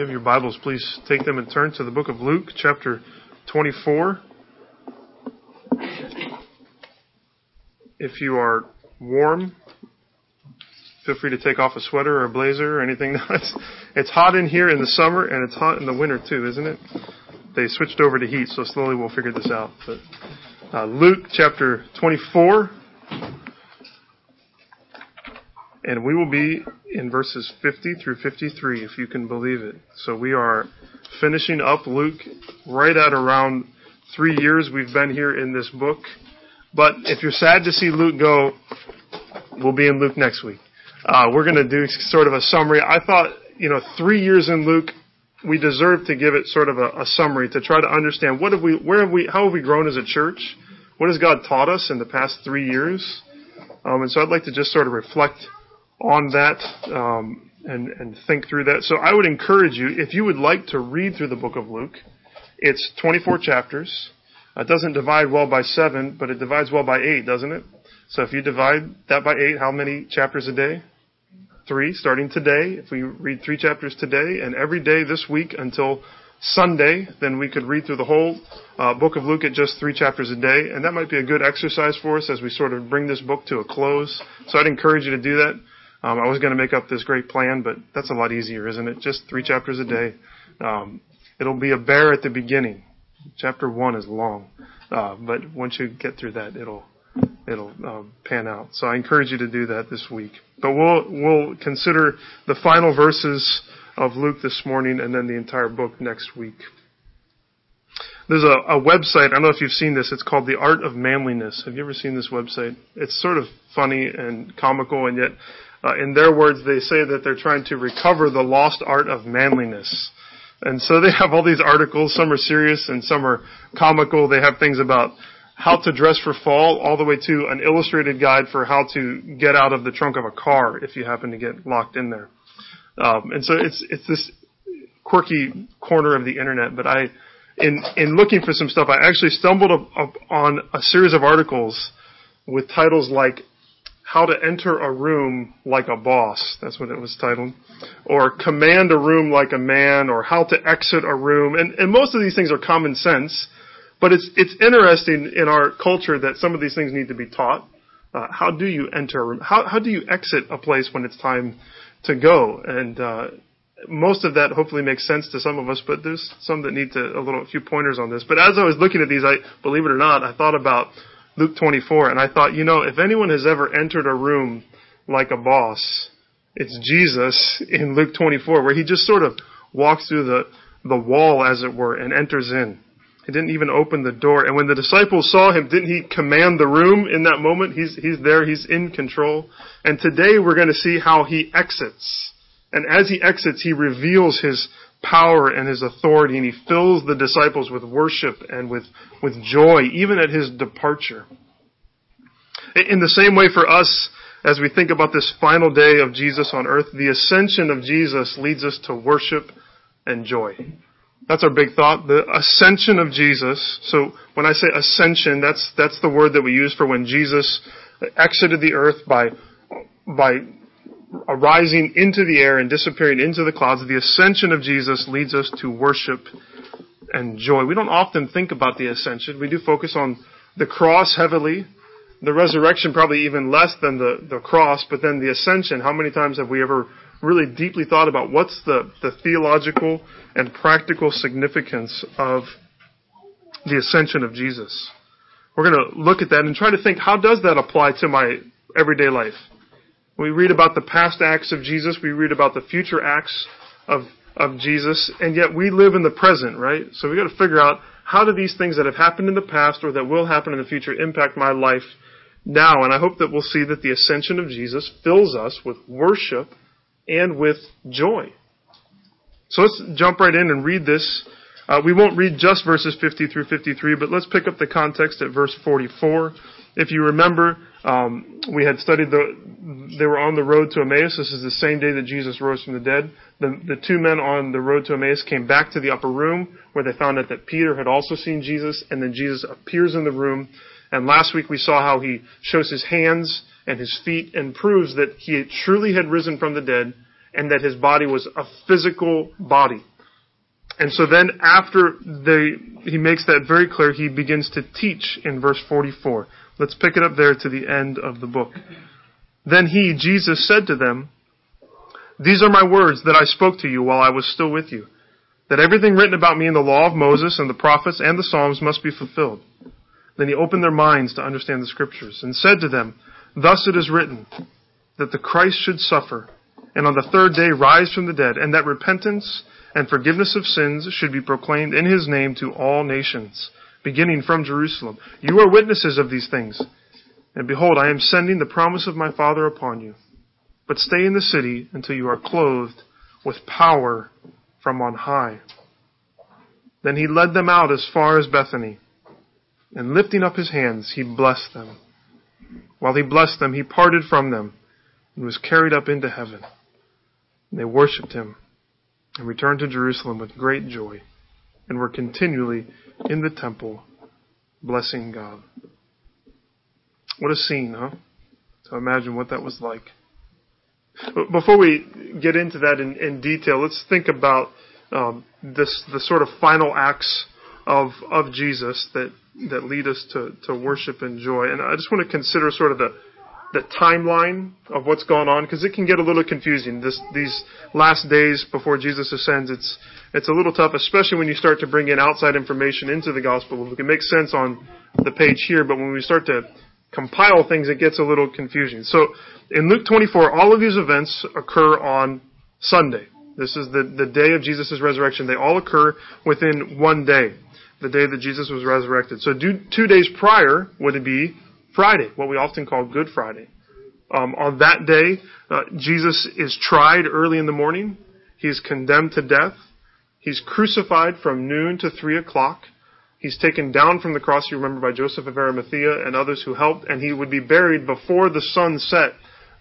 you have your Bibles, please take them and turn to the book of Luke, chapter 24. If you are warm, feel free to take off a sweater or a blazer or anything. It's, it's hot in here in the summer and it's hot in the winter too, isn't it? They switched over to heat, so slowly we'll figure this out. But uh, Luke chapter 24, and we will be in verses 50 through 53, if you can believe it. So we are finishing up Luke right at around three years we've been here in this book. But if you're sad to see Luke go, we'll be in Luke next week. Uh, we're going to do sort of a summary. I thought, you know, three years in Luke, we deserve to give it sort of a, a summary to try to understand what have we, where have we, how have we grown as a church? What has God taught us in the past three years? Um, and so I'd like to just sort of reflect on that um, and, and think through that. So I would encourage you, if you would like to read through the book of Luke, it's 24 chapters. It doesn't divide well by seven, but it divides well by eight, doesn't it? So if you divide that by eight, how many chapters a day? Three, starting today. If we read three chapters today and every day this week until Sunday, then we could read through the whole uh, book of Luke at just three chapters a day, and that might be a good exercise for us as we sort of bring this book to a close. So I'd encourage you to do that. Um, I was going to make up this great plan, but that's a lot easier, isn't it? Just three chapters a day. Um, it'll be a bear at the beginning. Chapter one is long, uh, but once you get through that, it'll it'll um, pan out. So I encourage you to do that this week. But we'll we'll consider the final verses of Luke this morning, and then the entire book next week. There's a, a website. I don't know if you've seen this. It's called The Art of Manliness. Have you ever seen this website? It's sort of funny and comical, and yet uh, in their words, they say that they're trying to recover the lost art of manliness. And so they have all these articles. Some are serious and some are comical. They have things about how to dress for fall all the way to an illustrated guide for how to get out of the trunk of a car if you happen to get locked in there. Um, and so it's, it's this quirky corner of the internet, but I, in, in looking for some stuff, I actually stumbled up, up on a series of articles with titles like how to enter a room like a boss. That's what it was titled. Or command a room like a man, or how to exit a room. And, and most of these things are common sense, but it's, it's interesting in our culture that some of these things need to be taught. Uh, how do you enter a room? How, how do you exit a place when it's time to go? And, uh, most of that hopefully makes sense to some of us, but there's some that need to, a little, a few pointers on this. But as I was looking at these, I, believe it or not, I thought about Luke 24, and I thought, you know, if anyone has ever entered a room like a boss, it's Jesus in Luke 24, where he just sort of walks through the, the wall, as it were, and enters in. He didn't even open the door. And when the disciples saw him, didn't he command the room in that moment? He's, he's there, he's in control. And today we're going to see how he exits. And as he exits, he reveals his power and his authority, and he fills the disciples with worship and with, with joy, even at his departure. In the same way for us, as we think about this final day of Jesus on earth, the ascension of Jesus leads us to worship and joy. That's our big thought. The ascension of Jesus. So when I say ascension, that's, that's the word that we use for when Jesus exited the earth by, by arising into the air and disappearing into the clouds, the ascension of Jesus leads us to worship and joy. We don't often think about the ascension. We do focus on the cross heavily, the resurrection probably even less than the, the cross, but then the ascension, how many times have we ever really deeply thought about what's the, the theological and practical significance of the ascension of Jesus? We're going to look at that and try to think, how does that apply to my everyday life? We read about the past acts of Jesus, we read about the future acts of, of Jesus, and yet we live in the present, right? So we got to figure out how do these things that have happened in the past or that will happen in the future impact my life now? And I hope that we'll see that the ascension of Jesus fills us with worship and with joy. So let's jump right in and read this. Uh, we won't read just verses 50 through 53, but let's pick up the context at verse 44. If you remember, um, we had studied the, they were on the road to Emmaus. This is the same day that Jesus rose from the dead. The, the two men on the road to Emmaus came back to the upper room where they found out that Peter had also seen Jesus, and then Jesus appears in the room. And last week we saw how he shows his hands and his feet and proves that he truly had risen from the dead and that his body was a physical body. And so then after they, he makes that very clear, he begins to teach in verse 44. Let's pick it up there to the end of the book. Then he, Jesus, said to them, These are my words that I spoke to you while I was still with you, that everything written about me in the law of Moses and the prophets and the Psalms must be fulfilled. Then he opened their minds to understand the scriptures and said to them, Thus it is written, that the Christ should suffer, and on the third day rise from the dead, and that repentance and forgiveness of sins should be proclaimed in his name to all nations, beginning from Jerusalem. You are witnesses of these things. And behold, I am sending the promise of my Father upon you. But stay in the city until you are clothed with power from on high. Then he led them out as far as Bethany, and lifting up his hands, he blessed them. While he blessed them, he parted from them and was carried up into heaven. And they worshipped him and returned to Jerusalem with great joy and were continually in the temple blessing God. What a scene, huh? So imagine what that was like. Before we get into that in, in detail, let's think about um, this the sort of final acts of of Jesus that that lead us to, to worship and joy. And I just want to consider sort of the the timeline of what's going on because it can get a little confusing. This these last days before Jesus ascends, it's it's a little tough, especially when you start to bring in outside information into the gospel. It can make sense on the page here, but when we start to compile things, it gets a little confusing. So in Luke 24, all of these events occur on Sunday. This is the, the day of Jesus' resurrection. They all occur within one day, the day that Jesus was resurrected. So two days prior would it be Friday, what we often call Good Friday. Um, on that day, uh, Jesus is tried early in the morning. He's condemned to death. He's crucified from noon to three o'clock. He's taken down from the cross, you remember, by Joseph of Arimathea and others who helped, and he would be buried before the sun set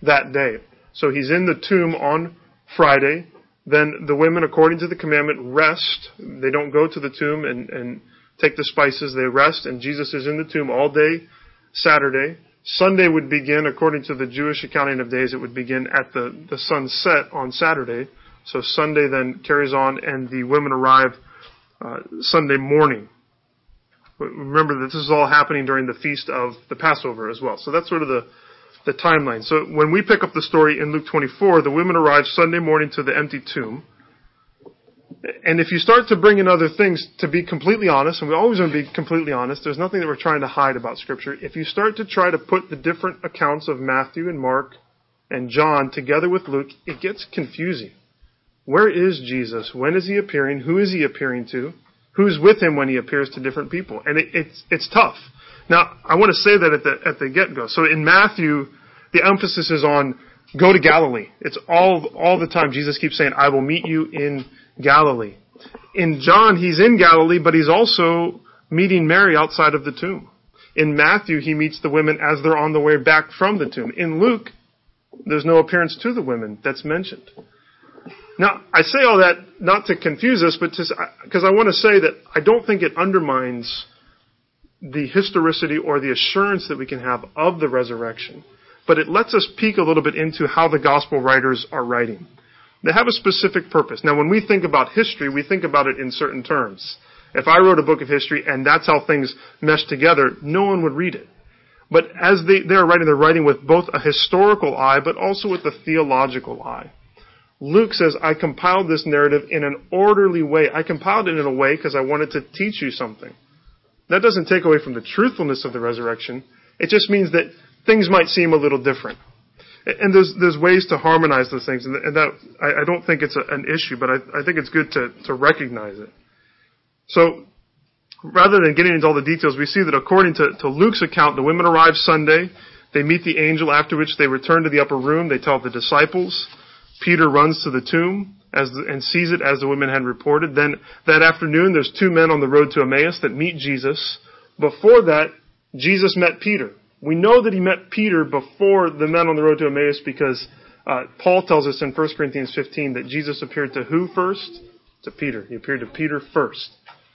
that day. So he's in the tomb on Friday. Then the women, according to the commandment, rest. They don't go to the tomb and, and take the spices. They rest, and Jesus is in the tomb all day Saturday. Sunday would begin, according to the Jewish accounting of days, it would begin at the, the sunset on Saturday. So Sunday then carries on, and the women arrive uh, Sunday morning. Remember that this is all happening during the feast of the Passover as well. So that's sort of the, the timeline. So when we pick up the story in Luke 24, the women arrive Sunday morning to the empty tomb. And if you start to bring in other things, to be completely honest, and we always want to be completely honest, there's nothing that we're trying to hide about Scripture. If you start to try to put the different accounts of Matthew and Mark and John together with Luke, it gets confusing. Where is Jesus? When is he appearing? Who is he appearing to? who's with him when he appears to different people. And it, it's, it's tough. Now, I want to say that at the, at the get-go. So in Matthew, the emphasis is on go to Galilee. It's all, all the time. Jesus keeps saying, I will meet you in Galilee. In John, he's in Galilee, but he's also meeting Mary outside of the tomb. In Matthew, he meets the women as they're on the way back from the tomb. In Luke, there's no appearance to the women that's mentioned. Now, I say all that not to confuse us, but because I want to say that I don't think it undermines the historicity or the assurance that we can have of the resurrection, but it lets us peek a little bit into how the gospel writers are writing. They have a specific purpose. Now, when we think about history, we think about it in certain terms. If I wrote a book of history and that's how things mesh together, no one would read it. But as they, they're writing, they're writing with both a historical eye, but also with a theological eye. Luke says, I compiled this narrative in an orderly way. I compiled it in a way because I wanted to teach you something. That doesn't take away from the truthfulness of the resurrection. It just means that things might seem a little different. And there's, there's ways to harmonize those things, and that, I, I don't think it's a, an issue, but I, I think it's good to, to recognize it. So, rather than getting into all the details, we see that according to, to Luke's account, the women arrive Sunday, they meet the angel, after which they return to the upper room, they tell the disciples, Peter runs to the tomb as the, and sees it as the women had reported. Then that afternoon, there's two men on the road to Emmaus that meet Jesus. Before that, Jesus met Peter. We know that he met Peter before the men on the road to Emmaus because uh, Paul tells us in 1 Corinthians 15 that Jesus appeared to who first? To Peter. He appeared to Peter first.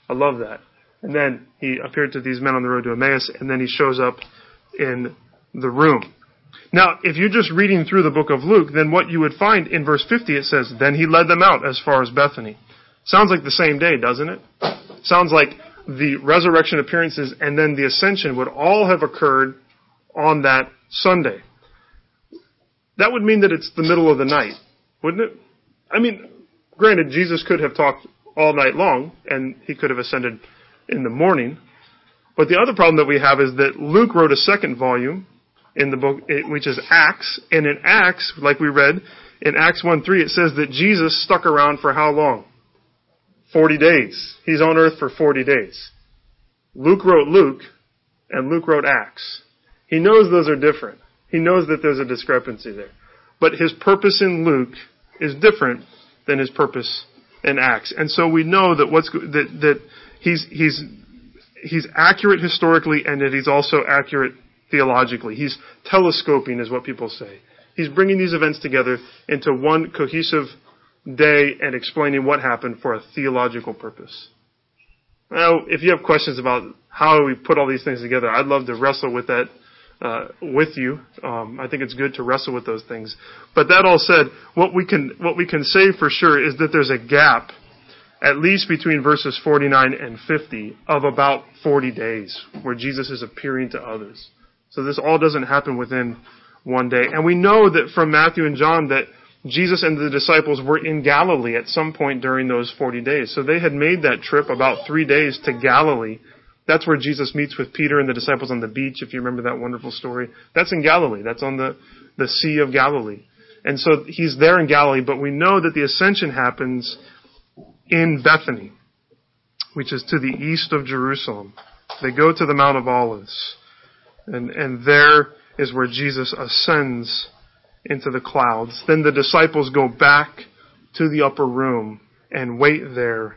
I love that. And then he appeared to these men on the road to Emmaus, and then he shows up in the room. Now, if you're just reading through the book of Luke, then what you would find in verse 50, it says, Then he led them out as far as Bethany. Sounds like the same day, doesn't it? Sounds like the resurrection appearances and then the ascension would all have occurred on that Sunday. That would mean that it's the middle of the night, wouldn't it? I mean, granted, Jesus could have talked all night long and he could have ascended in the morning. But the other problem that we have is that Luke wrote a second volume in the book, eh, which is Acts. And in Acts, like we read in Acts 1 3, it says that Jesus stuck around for how long? 40 days. He's on earth for 40 days. Luke wrote Luke, and Luke wrote Acts. He knows those are different. He knows that there's a discrepancy there. But his purpose in Luke is different than his purpose in Acts. And so we know that what's, that, that he's, he's, he's accurate historically and that he's also accurate theologically. He's telescoping is what people say. He's bringing these events together into one cohesive day and explaining what happened for a theological purpose. Now, if you have questions about how we put all these things together, I'd love to wrestle with that uh, with you. Um, I think it's good to wrestle with those things. But that all said, what we can what we can say for sure is that there's a gap, at least between verses 49 and 50, of about 40 days where Jesus is appearing to others. So this all doesn't happen within one day, and we know that from Matthew and John that Jesus and the disciples were in Galilee at some point during those 40 days. So they had made that trip about three days to Galilee. That's where Jesus meets with Peter and the disciples on the beach, if you remember that wonderful story. That's in Galilee. That's on the, the Sea of Galilee. And so he's there in Galilee, but we know that the ascension happens in Bethany, which is to the east of Jerusalem. They go to the Mount of Olives. And, and there is where Jesus ascends into the clouds. Then the disciples go back to the upper room and wait there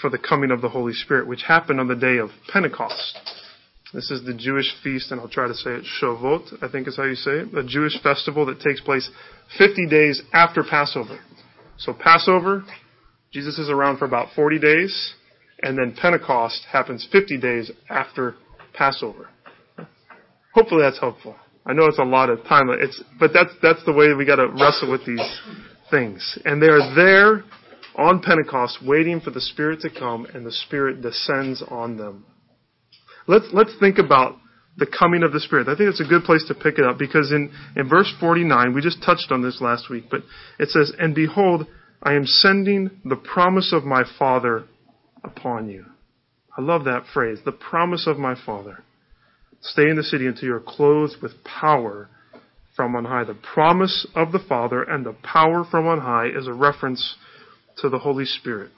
for the coming of the Holy Spirit, which happened on the day of Pentecost. This is the Jewish feast, and I'll try to say it, Shavuot, I think is how you say it, a Jewish festival that takes place 50 days after Passover. So Passover, Jesus is around for about 40 days, and then Pentecost happens 50 days after Passover. Hopefully that's helpful. I know it's a lot of time. It's, but that's, that's the way we gotta wrestle with these things. And they are there on Pentecost waiting for the Spirit to come and the Spirit descends on them. Let's, let's think about the coming of the Spirit. I think it's a good place to pick it up because in, in verse 49, we just touched on this last week, but it says, And behold, I am sending the promise of my Father upon you. I love that phrase, the promise of my Father. Stay in the city until you are clothed with power from on high. The promise of the Father and the power from on high is a reference to the Holy Spirit.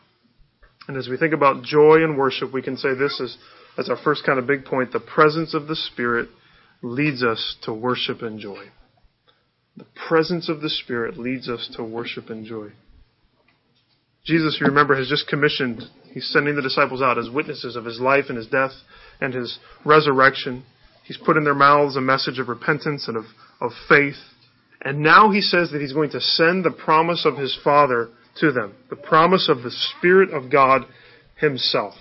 And as we think about joy and worship, we can say this as, as our first kind of big point. The presence of the Spirit leads us to worship and joy. The presence of the Spirit leads us to worship and joy. Jesus, you remember, has just commissioned, he's sending the disciples out as witnesses of his life and his death and his resurrection. He's put in their mouths a message of repentance and of, of faith. And now he says that he's going to send the promise of his Father to them. The promise of the Spirit of God himself.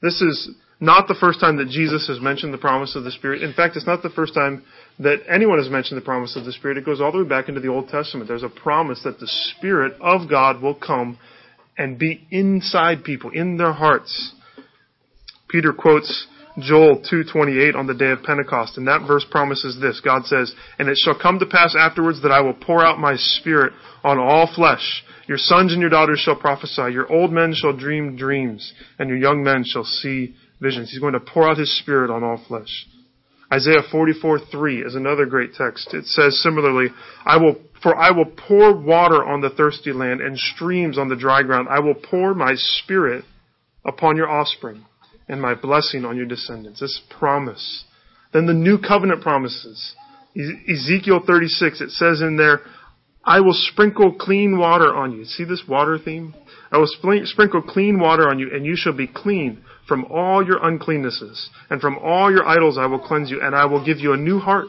This is not the first time that Jesus has mentioned the promise of the Spirit. In fact, it's not the first time that anyone has mentioned the promise of the Spirit. It goes all the way back into the Old Testament. There's a promise that the Spirit of God will come and be inside people, in their hearts. Peter quotes Joel 2:28 on the day of Pentecost, and that verse promises this. God says, "And it shall come to pass afterwards that I will pour out my spirit on all flesh. Your sons and your daughters shall prophesy, your old men shall dream dreams, and your young men shall see visions." He's going to pour out his spirit on all flesh. Isaiah 44:3 is another great text. It says similarly, "I will for I will pour water on the thirsty land and streams on the dry ground. I will pour my spirit upon your offspring." And my blessing on your descendants. This promise. Then the new covenant promises. Ezekiel 36, it says in there, I will sprinkle clean water on you. See this water theme? I will sprinkle clean water on you, and you shall be clean from all your uncleannesses, and from all your idols I will cleanse you, and I will give you a new heart,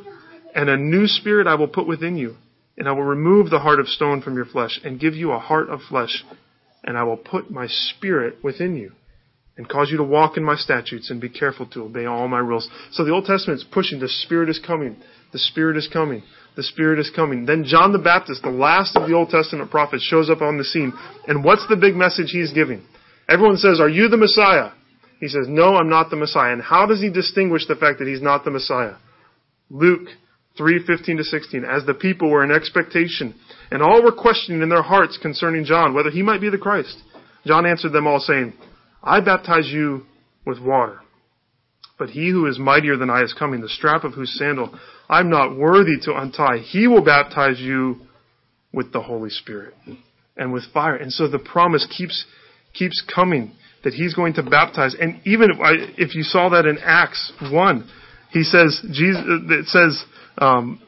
and a new spirit I will put within you, and I will remove the heart of stone from your flesh, and give you a heart of flesh, and I will put my spirit within you and cause you to walk in my statutes and be careful to obey all my rules. So the Old Testament is pushing the Spirit is coming. The Spirit is coming. The Spirit is coming. Then John the Baptist, the last of the Old Testament prophets, shows up on the scene. And what's the big message he's giving? Everyone says, Are you the Messiah? He says, No, I'm not the Messiah. And how does he distinguish the fact that he's not the Messiah? Luke 3:15 to 16 as the people were in expectation and all were questioning in their hearts concerning John whether he might be the Christ John answered them all saying I baptize you with water. But he who is mightier than I is coming the strap of whose sandal I'm not worthy to untie he will baptize you with the Holy Spirit and with fire. And so the promise keeps keeps coming that he's going to baptize. And even if, I, if you saw that in Acts 1 he says Jesus it says um,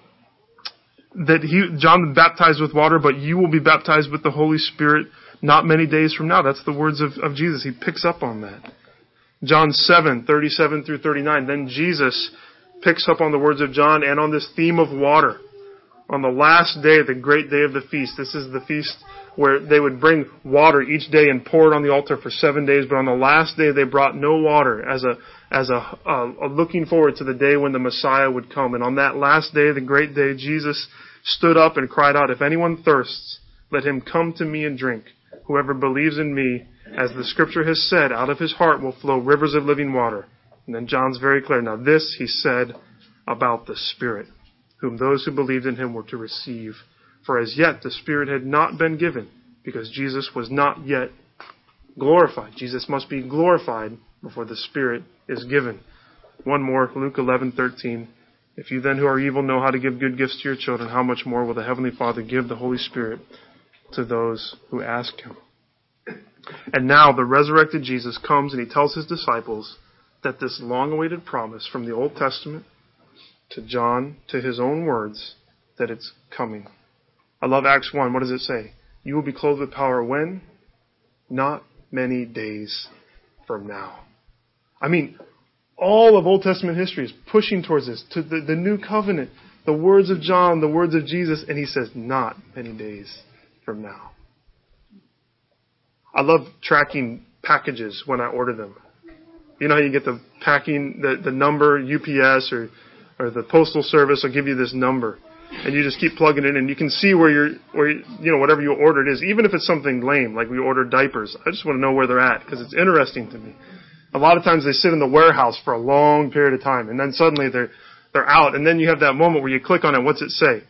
that he John baptized with water, but you will be baptized with the Holy Spirit not many days from now. That's the words of, of Jesus. He picks up on that. John 7, 37 through 39. Then Jesus picks up on the words of John and on this theme of water. On the last day, the great day of the feast, this is the feast where they would bring water each day and pour it on the altar for seven days, but on the last day they brought no water as a, as a, a, a looking forward to the day when the Messiah would come. And on that last day, the great day, Jesus stood up and cried out, If anyone thirsts, let him come to me and drink. Whoever believes in me, as the scripture has said, out of his heart will flow rivers of living water. And then John's very clear. Now this he said about the Spirit, whom those who believed in him were to receive. For as yet the Spirit had not been given, because Jesus was not yet glorified. Jesus must be glorified before the Spirit is given. One more, Luke 11:13. If you then who are evil know how to give good gifts to your children, how much more will the heavenly Father give the Holy Spirit to those who ask him? And now the resurrected Jesus comes and he tells his disciples that this long-awaited promise from the Old Testament to John to his own words that it's coming. I love Acts 1. What does it say? You will be clothed with power when? Not many days from now. I mean, all of Old Testament history is pushing towards this, to the, the new covenant, the words of John, the words of Jesus, and he says, not many days from now. I love tracking packages when I order them. You know how you get the packing, the, the number, UPS or, or the postal service will give you this number and you just keep plugging it in and you can see where you're where you know whatever you ordered is even if it's something lame like we ordered diapers i just want to know where they're at because it's interesting to me a lot of times they sit in the warehouse for a long period of time and then suddenly they're they're out and then you have that moment where you click on it what's it say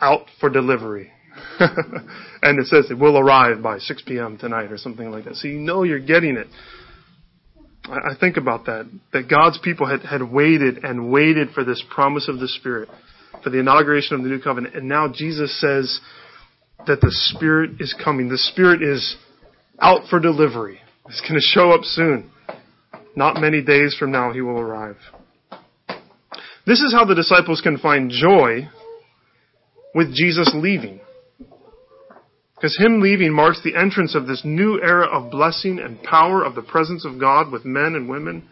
out for delivery and it says it will arrive by 6 p.m. tonight or something like that so you know you're getting it I think about that, that God's people had, had waited and waited for this promise of the Spirit for the inauguration of the new covenant. And now Jesus says that the Spirit is coming. The Spirit is out for delivery. It's going to show up soon. Not many days from now, he will arrive. This is how the disciples can find joy with Jesus leaving. Because him leaving marks the entrance of this new era of blessing and power of the presence of God with men and women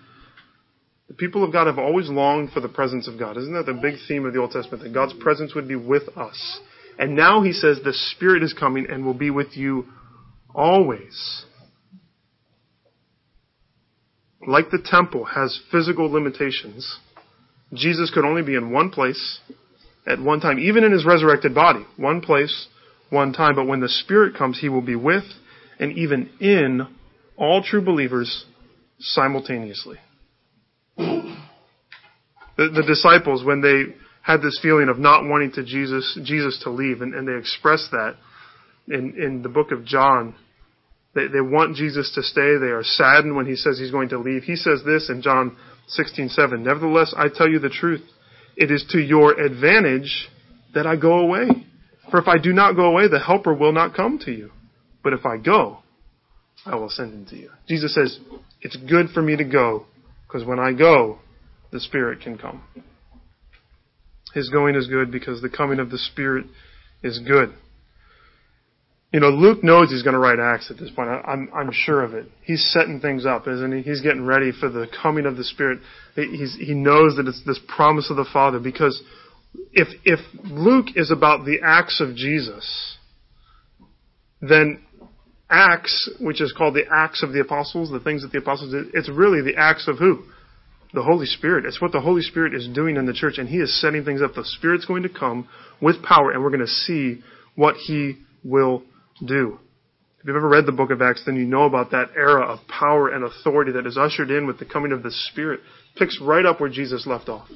the people of God have always longed for the presence of God. Isn't that the big theme of the Old Testament? That God's presence would be with us. And now he says the Spirit is coming and will be with you always. Like the temple has physical limitations, Jesus could only be in one place at one time, even in his resurrected body. One place, one time. But when the Spirit comes, he will be with and even in all true believers simultaneously. The, the disciples, when they had this feeling of not wanting to Jesus, Jesus to leave, and, and they express that in, in the book of John. They, they want Jesus to stay. They are saddened when he says he's going to leave. He says this in John 16:7. Nevertheless, I tell you the truth. It is to your advantage that I go away. For if I do not go away, the helper will not come to you. But if I go, I will send him to you. Jesus says, it's good for me to go, because when I go, the Spirit can come. His going is good because the coming of the Spirit is good. You know, Luke knows he's going to write Acts at this point. I'm, I'm sure of it. He's setting things up, isn't he? He's getting ready for the coming of the Spirit. He's, he knows that it's this promise of the Father because if, if Luke is about the acts of Jesus, then Acts, which is called the Acts of the Apostles, the things that the apostles did, it's really the acts of who? The Holy Spirit. It's what the Holy Spirit is doing in the church, and He is setting things up. The Spirit's going to come with power, and we're going to see what He will do. If you've ever read the book of Acts, then you know about that era of power and authority that is ushered in with the coming of the Spirit. Picks right up where Jesus left off.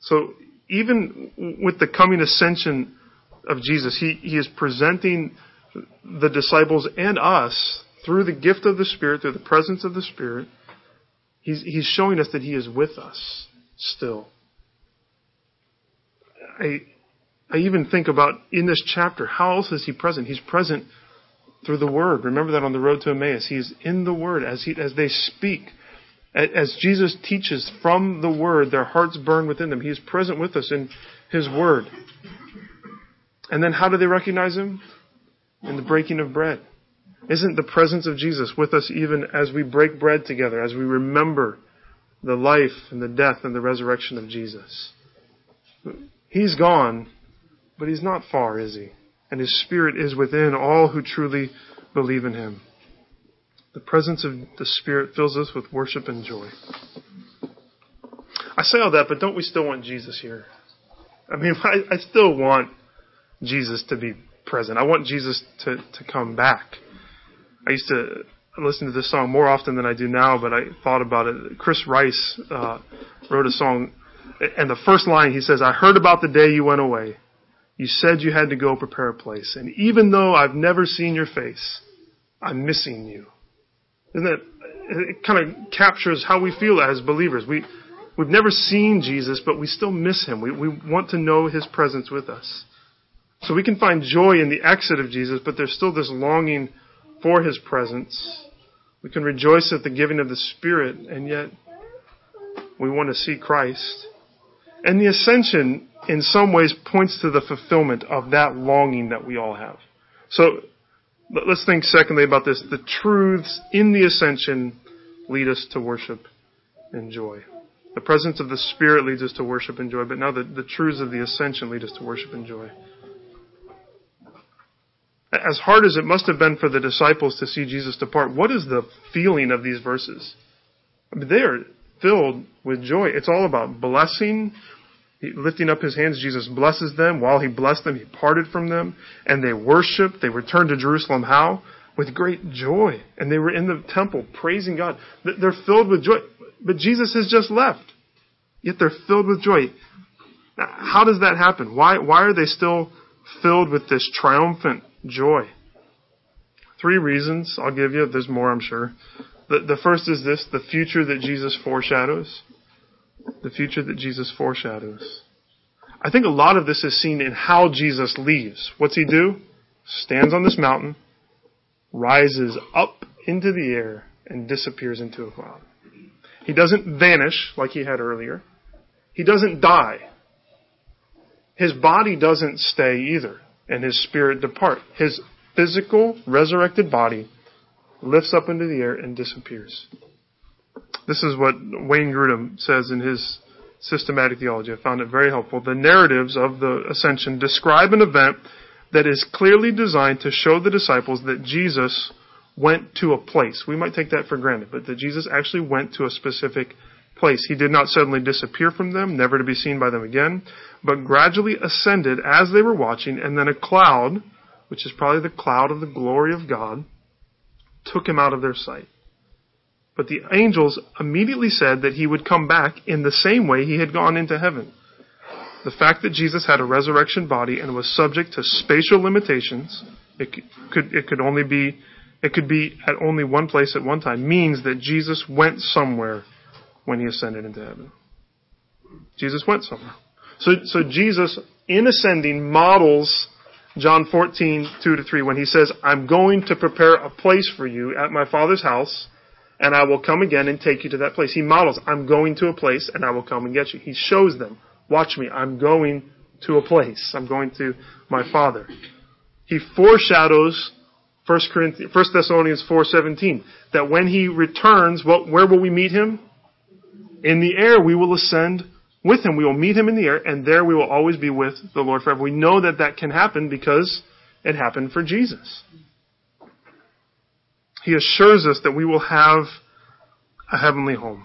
So even with the coming ascension of Jesus, he, he is presenting the disciples and us through the gift of the Spirit, through the presence of the Spirit. He's, he's showing us that He is with us still. I, I even think about in this chapter, how else is he present? He's present through the Word. Remember that on the road to Emmaus. He's in the Word as, he, as they speak. As Jesus teaches from the Word, their hearts burn within them. He is present with us in His Word. And then how do they recognize Him? In the breaking of bread. Isn't the presence of Jesus with us even as we break bread together, as we remember the life and the death and the resurrection of Jesus? He's gone, but he's not far, is he? And his spirit is within all who truly believe in him. The presence of the Spirit fills us with worship and joy. I say all that, but don't we still want Jesus here? I mean, I, I still want Jesus to be present. I want Jesus to, to come back. I used to listen to this song more often than I do now, but I thought about it. Chris Rice uh, wrote a song, and the first line he says, I heard about the day you went away. You said you had to go prepare a place. And even though I've never seen your face, I'm missing you. Isn't that, it kind of captures how we feel as believers. We, we've never seen Jesus, but we still miss him. We, we want to know his presence with us. So we can find joy in the exit of Jesus, but there's still this longing for his presence. We can rejoice at the giving of the Spirit, and yet we want to see Christ. And the ascension, in some ways, points to the fulfillment of that longing that we all have. So let's think secondly about this. The truths in the ascension lead us to worship and joy. The presence of the Spirit leads us to worship and joy, but now the, the truths of the ascension lead us to worship and joy. As hard as it must have been for the disciples to see Jesus depart, what is the feeling of these verses? I mean, they are filled with joy. It's all about blessing, he, lifting up his hands, Jesus blesses them. While he blessed them, he parted from them, and they worshiped. They returned to Jerusalem. How? With great joy. And they were in the temple praising God. They're filled with joy. But Jesus has just left. Yet they're filled with joy. Now, how does that happen? Why, why are they still filled with this triumphant joy? Three reasons I'll give you. There's more, I'm sure. The, the first is this the future that Jesus foreshadows the future that Jesus foreshadows. I think a lot of this is seen in how Jesus leaves. What's he do? Stands on this mountain, rises up into the air, and disappears into a cloud. He doesn't vanish like he had earlier. He doesn't die. His body doesn't stay either, and his spirit depart. His physical, resurrected body lifts up into the air and disappears. This is what Wayne Grudem says in his systematic theology. I found it very helpful. The narratives of the ascension describe an event that is clearly designed to show the disciples that Jesus went to a place. We might take that for granted, but that Jesus actually went to a specific place. He did not suddenly disappear from them, never to be seen by them again, but gradually ascended as they were watching, and then a cloud, which is probably the cloud of the glory of God, took him out of their sight. But the angels immediately said that he would come back in the same way he had gone into heaven. The fact that Jesus had a resurrection body and was subject to spatial limitations, it could, it could only be, it could be at only one place at one time, means that Jesus went somewhere when he ascended into heaven. Jesus went somewhere. So, so Jesus, in ascending, models John 14, 2 to 3, when he says, I'm going to prepare a place for you at my Father's house, and I will come again and take you to that place. He models, I'm going to a place and I will come and get you. He shows them, watch me, I'm going to a place. I'm going to my Father. He foreshadows 1 Corinthians, 1 Thessalonians 4:17 that when he returns, what, where will we meet him? In the air we will ascend with him. We will meet him in the air and there we will always be with the Lord forever. We know that that can happen because it happened for Jesus. He assures us that we will have a heavenly home.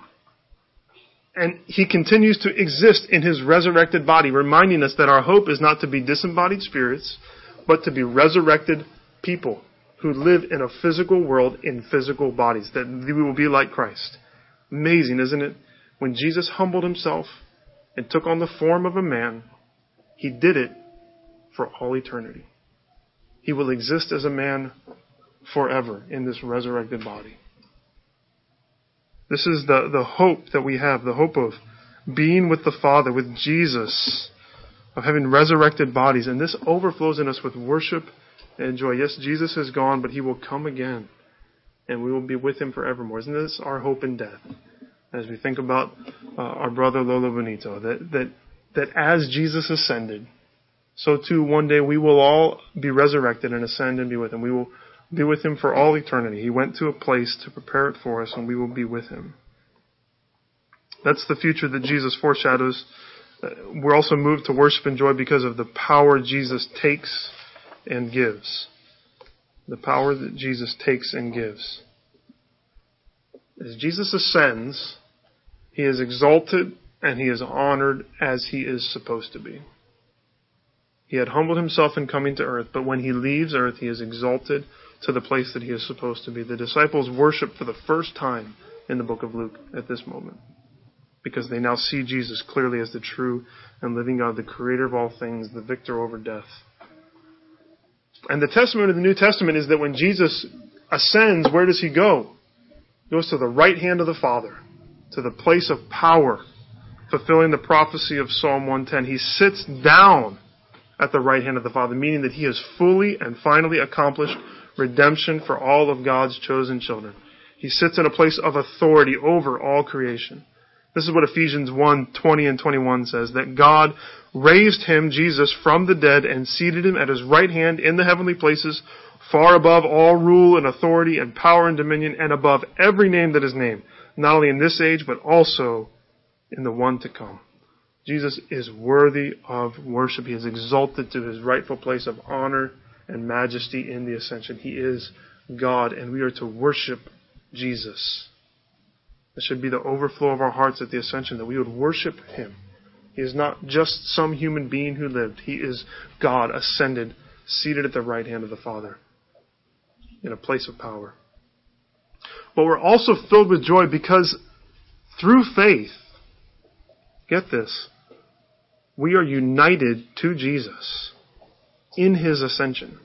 And he continues to exist in his resurrected body, reminding us that our hope is not to be disembodied spirits, but to be resurrected people who live in a physical world in physical bodies, that we will be like Christ. Amazing, isn't it? When Jesus humbled himself and took on the form of a man, he did it for all eternity. He will exist as a man forever in this resurrected body. This is the, the hope that we have, the hope of being with the Father, with Jesus, of having resurrected bodies. And this overflows in us with worship and joy. Yes, Jesus is gone, but he will come again. And we will be with him forevermore. Isn't this our hope in death? As we think about uh, our brother Lolo Benito, that, that, that as Jesus ascended, so too one day we will all be resurrected and ascend and be with him. We will be with him for all eternity. He went to a place to prepare it for us and we will be with him. That's the future that Jesus foreshadows. Uh, we're also moved to worship and joy because of the power Jesus takes and gives. The power that Jesus takes and gives. As Jesus ascends, he is exalted and he is honored as he is supposed to be. He had humbled himself in coming to earth, but when he leaves earth, he is exalted to the place that he is supposed to be. The disciples worship for the first time in the book of Luke at this moment because they now see Jesus clearly as the true and living God, the creator of all things, the victor over death. And the testimony of the New Testament is that when Jesus ascends, where does he go? He goes to the right hand of the Father, to the place of power, fulfilling the prophecy of Psalm 110. He sits down at the right hand of the Father, meaning that he has fully and finally accomplished redemption for all of God's chosen children. He sits in a place of authority over all creation. This is what Ephesians 1, 20 and 21 says, that God raised him, Jesus, from the dead and seated him at his right hand in the heavenly places, far above all rule and authority and power and dominion and above every name that is named, not only in this age, but also in the one to come. Jesus is worthy of worship. He is exalted to his rightful place of honor and majesty in the ascension. He is God, and we are to worship Jesus. This should be the overflow of our hearts at the ascension, that we would worship him. He is not just some human being who lived. He is God ascended, seated at the right hand of the Father in a place of power. But we're also filled with joy because through faith, get this, we are united to Jesus in his ascension.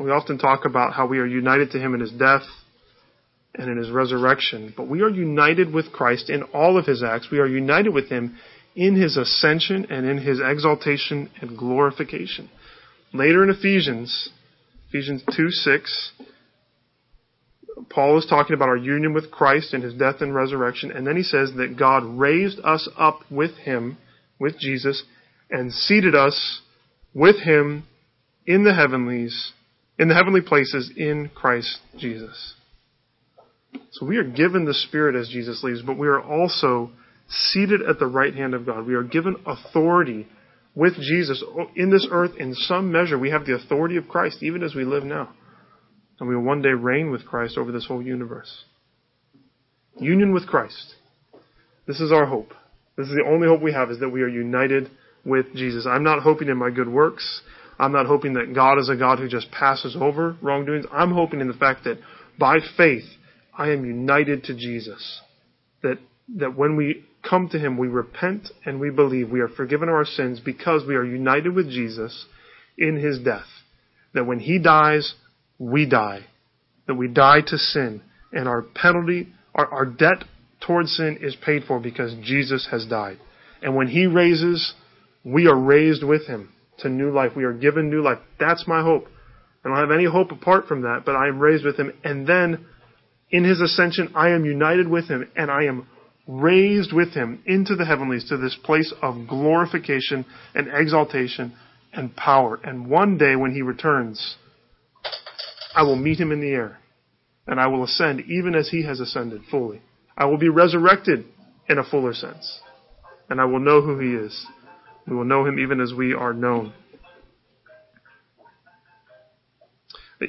We often talk about how we are united to him in his death and in his resurrection, but we are united with Christ in all of his acts. We are united with him in his ascension and in his exaltation and glorification. Later in Ephesians, Ephesians 2 6, Paul is talking about our union with Christ and his death and resurrection, and then he says that God raised us up with him, with Jesus, and seated us with him in the heavenlies, in the heavenly places in Christ Jesus. So we are given the Spirit as Jesus leaves, but we are also seated at the right hand of God. We are given authority with Jesus in this earth in some measure. We have the authority of Christ even as we live now. And we will one day reign with Christ over this whole universe. Union with Christ. This is our hope. This is the only hope we have is that we are united with Jesus. I'm not hoping in my good works. I'm not hoping that God is a God who just passes over wrongdoings. I'm hoping in the fact that by faith I am united to Jesus. That that when we come to him we repent and we believe we are forgiven of our sins because we are united with Jesus in his death. That when he dies, we die, that we die to sin, and our penalty, our, our debt towards sin is paid for because Jesus has died. And when He raises, we are raised with Him to new life. We are given new life. That's my hope. I don't have any hope apart from that, but I am raised with Him. And then in His ascension, I am united with Him and I am raised with Him into the heavenlies to this place of glorification and exaltation and power. And one day when He returns, I will meet him in the air, and I will ascend even as he has ascended fully. I will be resurrected in a fuller sense, and I will know who he is. We will know him even as we are known.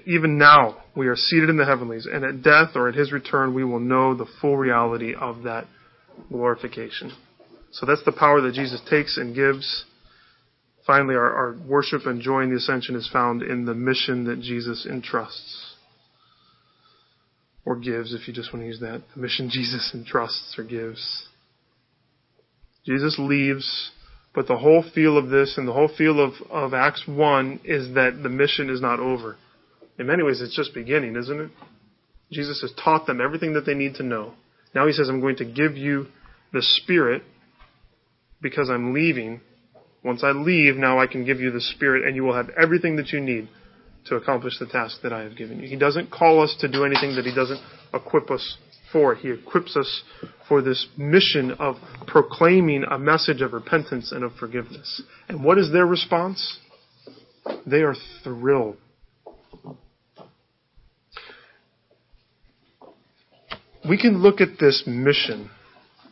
even now we are seated in the heavenlies, and at death or at his return we will know the full reality of that glorification. So that's the power that Jesus takes and gives. Finally, our, our worship and joy in the ascension is found in the mission that Jesus entrusts. Or gives, if you just want to use that. The mission Jesus entrusts or gives. Jesus leaves, but the whole feel of this and the whole feel of, of Acts 1 is that the mission is not over. In many ways, it's just beginning, isn't it? Jesus has taught them everything that they need to know. Now he says, I'm going to give you the Spirit because I'm leaving. Once I leave, now I can give you the Spirit and you will have everything that you need to accomplish the task that I have given you. He doesn't call us to do anything that he doesn't equip us for. He equips us for this mission of proclaiming a message of repentance and of forgiveness. And what is their response? They are thrilled. We can look at this mission,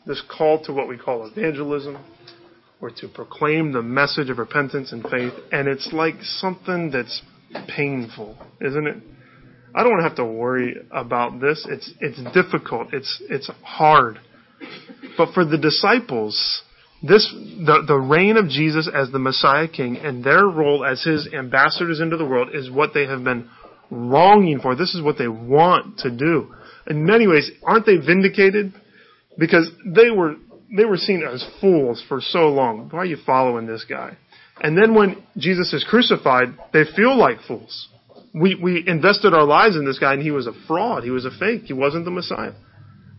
this call to what we call evangelism, or to proclaim the message of repentance and faith, and it's like something that's painful, isn't it? I don't have to worry about this. It's it's difficult. It's it's hard. But for the disciples, this the the reign of Jesus as the Messiah King and their role as his ambassadors into the world is what they have been longing for. This is what they want to do. In many ways, aren't they vindicated? Because they were they were seen as fools for so long. Why are you following this guy? And then when Jesus is crucified, they feel like fools. We, we invested our lives in this guy and he was a fraud. He was a fake. He wasn't the Messiah.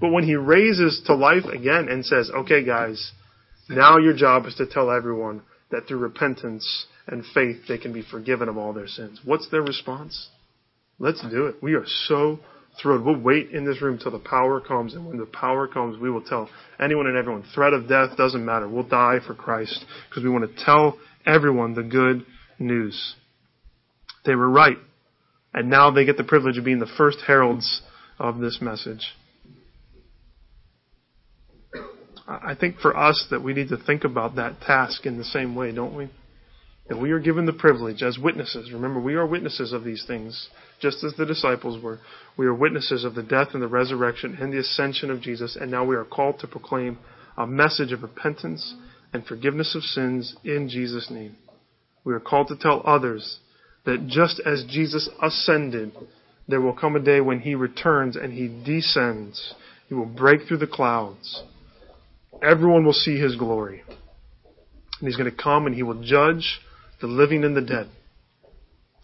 But when he raises to life again and says, okay guys, now your job is to tell everyone that through repentance and faith they can be forgiven of all their sins. What's their response? Let's do it. We are so We'll wait in this room till the power comes, and when the power comes, we will tell anyone and everyone. Threat of death doesn't matter. We'll die for Christ because we want to tell everyone the good news. They were right. And now they get the privilege of being the first heralds of this message. I think for us that we need to think about that task in the same way, don't we? That we are given the privilege as witnesses. Remember, we are witnesses of these things, just as the disciples were. We are witnesses of the death and the resurrection and the ascension of Jesus, and now we are called to proclaim a message of repentance and forgiveness of sins in Jesus' name. We are called to tell others that just as Jesus ascended, there will come a day when he returns and he descends. He will break through the clouds. Everyone will see his glory. And he's going to come and he will judge the living and the dead.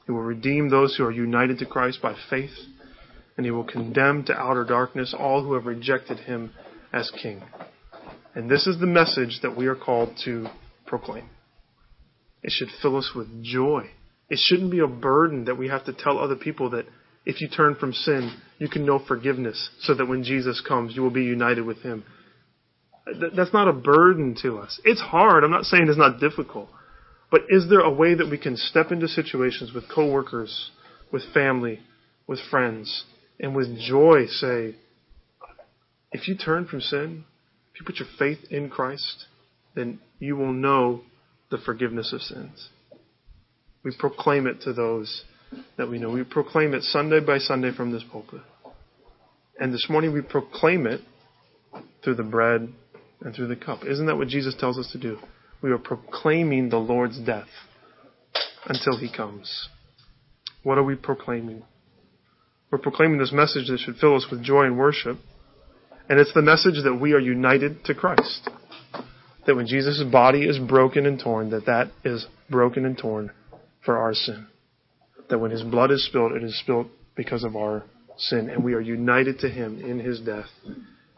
He will redeem those who are united to Christ by faith, and he will condemn to outer darkness all who have rejected him as king. And this is the message that we are called to proclaim. It should fill us with joy it shouldn't be a burden that we have to tell other people that if you turn from sin, you can know forgiveness so that when Jesus comes, you will be united with Him. That's not a burden to us. It's hard. I'm not saying it's not difficult. But is there a way that we can step into situations with coworkers, with family, with friends, and with joy say, if you turn from sin, if you put your faith in Christ, then you will know the forgiveness of sins. We proclaim it to those that we know. We proclaim it Sunday by Sunday from this pulpit. And this morning we proclaim it through the bread and through the cup. Isn't that what Jesus tells us to do? We are proclaiming the Lord's death until he comes. What are we proclaiming? We're proclaiming this message that should fill us with joy and worship. And it's the message that we are united to Christ. That when Jesus' body is broken and torn, that that is broken and torn for our sin. That when his blood is spilled, it is spilled because of our sin, and we are united to him in his death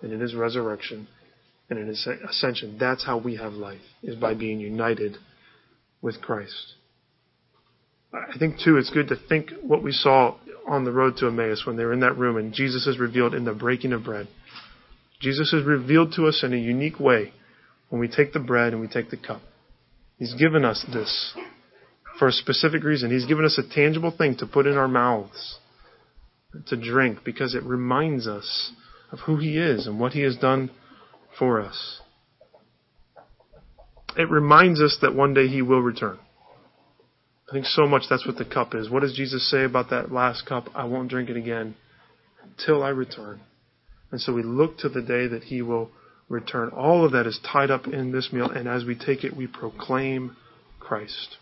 and in his resurrection and in his ascension. That's how we have life, is by being united with Christ. I think too it's good to think what we saw on the road to Emmaus when they were in that room and Jesus is revealed in the breaking of bread. Jesus is revealed to us in a unique way when we take the bread and we take the cup. He's given us this for a specific reason. He's given us a tangible thing to put in our mouths, to drink, because it reminds us of who He is and what He has done for us. It reminds us that one day He will return. I think so much that's what the cup is. What does Jesus say about that last cup? I won't drink it again till I return. And so we look to the day that he will return. All of that is tied up in this meal, and as we take it, we proclaim Christ.